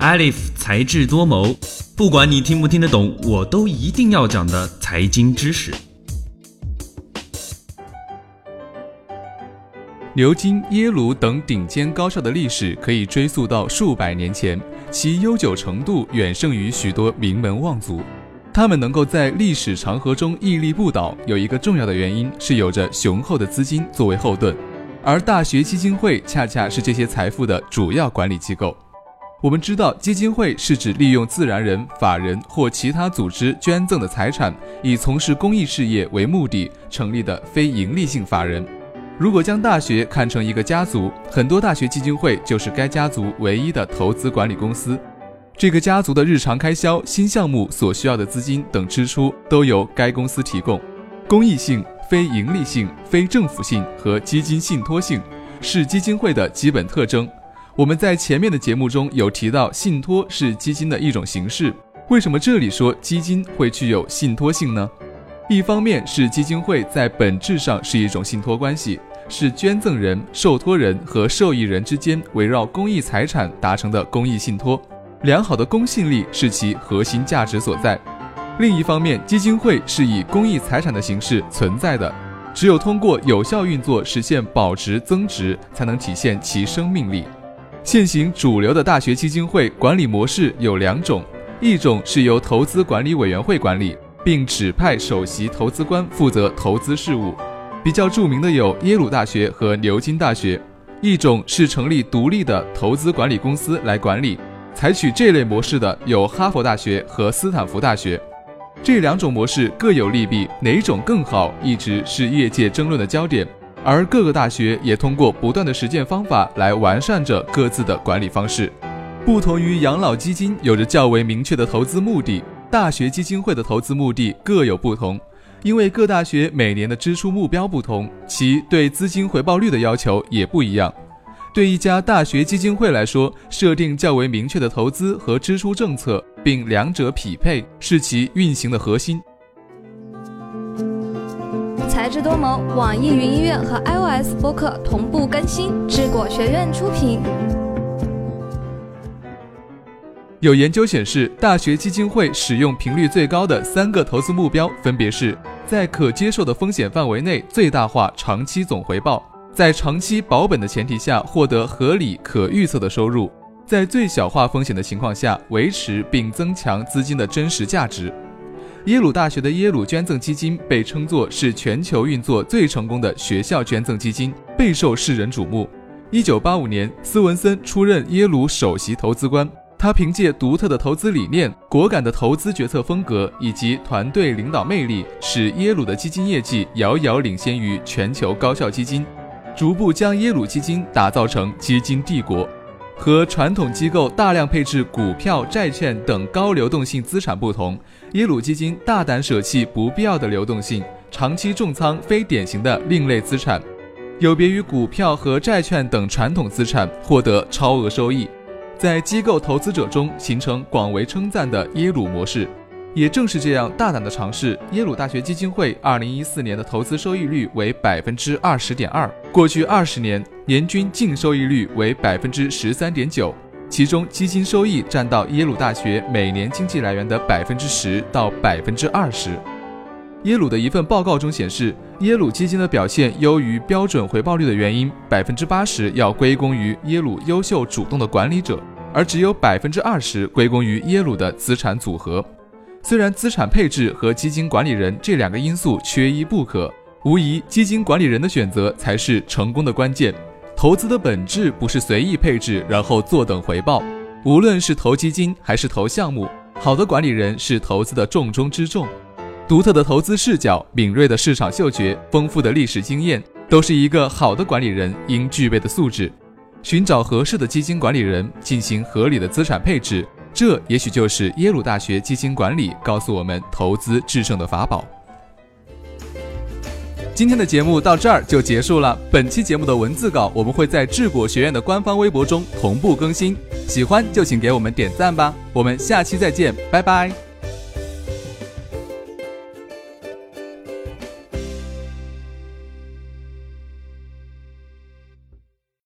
Alif 才智多谋，不管你听不听得懂，我都一定要讲的财经知识。牛津、耶鲁等顶尖高校的历史可以追溯到数百年前，其悠久程度远胜于许多名门望族。他们能够在历史长河中屹立不倒，有一个重要的原因是有着雄厚的资金作为后盾，而大学基金会恰恰是这些财富的主要管理机构。我们知道，基金会是指利用自然人、法人或其他组织捐赠的财产，以从事公益事业为目的成立的非营利性法人。如果将大学看成一个家族，很多大学基金会就是该家族唯一的投资管理公司。这个家族的日常开销、新项目所需要的资金等支出都由该公司提供。公益性、非盈利性、非政府性和基金信托性是基金会的基本特征。我们在前面的节目中有提到，信托是基金的一种形式。为什么这里说基金会具有信托性呢？一方面是基金会在本质上是一种信托关系，是捐赠人、受托人和受益人之间围绕公益财产达成的公益信托。良好的公信力是其核心价值所在。另一方面，基金会是以公益财产的形式存在的，只有通过有效运作实现保值增值，才能体现其生命力。现行主流的大学基金会管理模式有两种，一种是由投资管理委员会管理，并指派首席投资官负责投资事务，比较著名的有耶鲁大学和牛津大学；一种是成立独立的投资管理公司来管理。采取这类模式的有哈佛大学和斯坦福大学，这两种模式各有利弊，哪种更好一直是业界争论的焦点。而各个大学也通过不断的实践方法来完善着各自的管理方式。不同于养老基金有着较为明确的投资目的，大学基金会的投资目的各有不同，因为各大学每年的支出目标不同，其对资金回报率的要求也不一样。对一家大学基金会来说，设定较为明确的投资和支出政策，并两者匹配，是其运行的核心。智多谋，网易云音乐和 iOS 播客同步更新，智果学院出品。有研究显示，大学基金会使用频率最高的三个投资目标，分别是在可接受的风险范围内最大化长期总回报。在长期保本的前提下获得合理可预测的收入，在最小化风险的情况下维持并增强资金的真实价值。耶鲁大学的耶鲁捐赠基金被称作是全球运作最成功的学校捐赠基金，备受世人瞩目。一九八五年，斯文森出任耶鲁首席投资官，他凭借独特的投资理念、果敢的投资决策风格以及团队领导魅力，使耶鲁的基金业绩遥遥领先于全球高校基金。逐步将耶鲁基金打造成基金帝国，和传统机构大量配置股票、债券等高流动性资产不同，耶鲁基金大胆舍弃不必要的流动性，长期重仓非典型的另类资产，有别于股票和债券等传统资产，获得超额收益，在机构投资者中形成广为称赞的耶鲁模式。也正是这样大胆的尝试，耶鲁大学基金会二零一四年的投资收益率为百分之二十点二，过去二十年年均净收益率为百分之十三点九，其中基金收益占到耶鲁大学每年经济来源的百分之十到百分之二十。耶鲁的一份报告中显示，耶鲁基金的表现优于标准回报率的原因，百分之八十要归功于耶鲁优秀主动的管理者，而只有百分之二十归功于耶鲁的资产组合。虽然资产配置和基金管理人这两个因素缺一不可，无疑基金管理人的选择才是成功的关键。投资的本质不是随意配置然后坐等回报，无论是投基金还是投项目，好的管理人是投资的重中之重。独特的投资视角、敏锐的市场嗅觉、丰富的历史经验，都是一个好的管理人应具备的素质。寻找合适的基金管理人，进行合理的资产配置。这也许就是耶鲁大学基金管理告诉我们投资制胜的法宝。今天的节目到这儿就结束了。本期节目的文字稿我们会在智果学院的官方微博中同步更新，喜欢就请给我们点赞吧。我们下期再见，拜拜。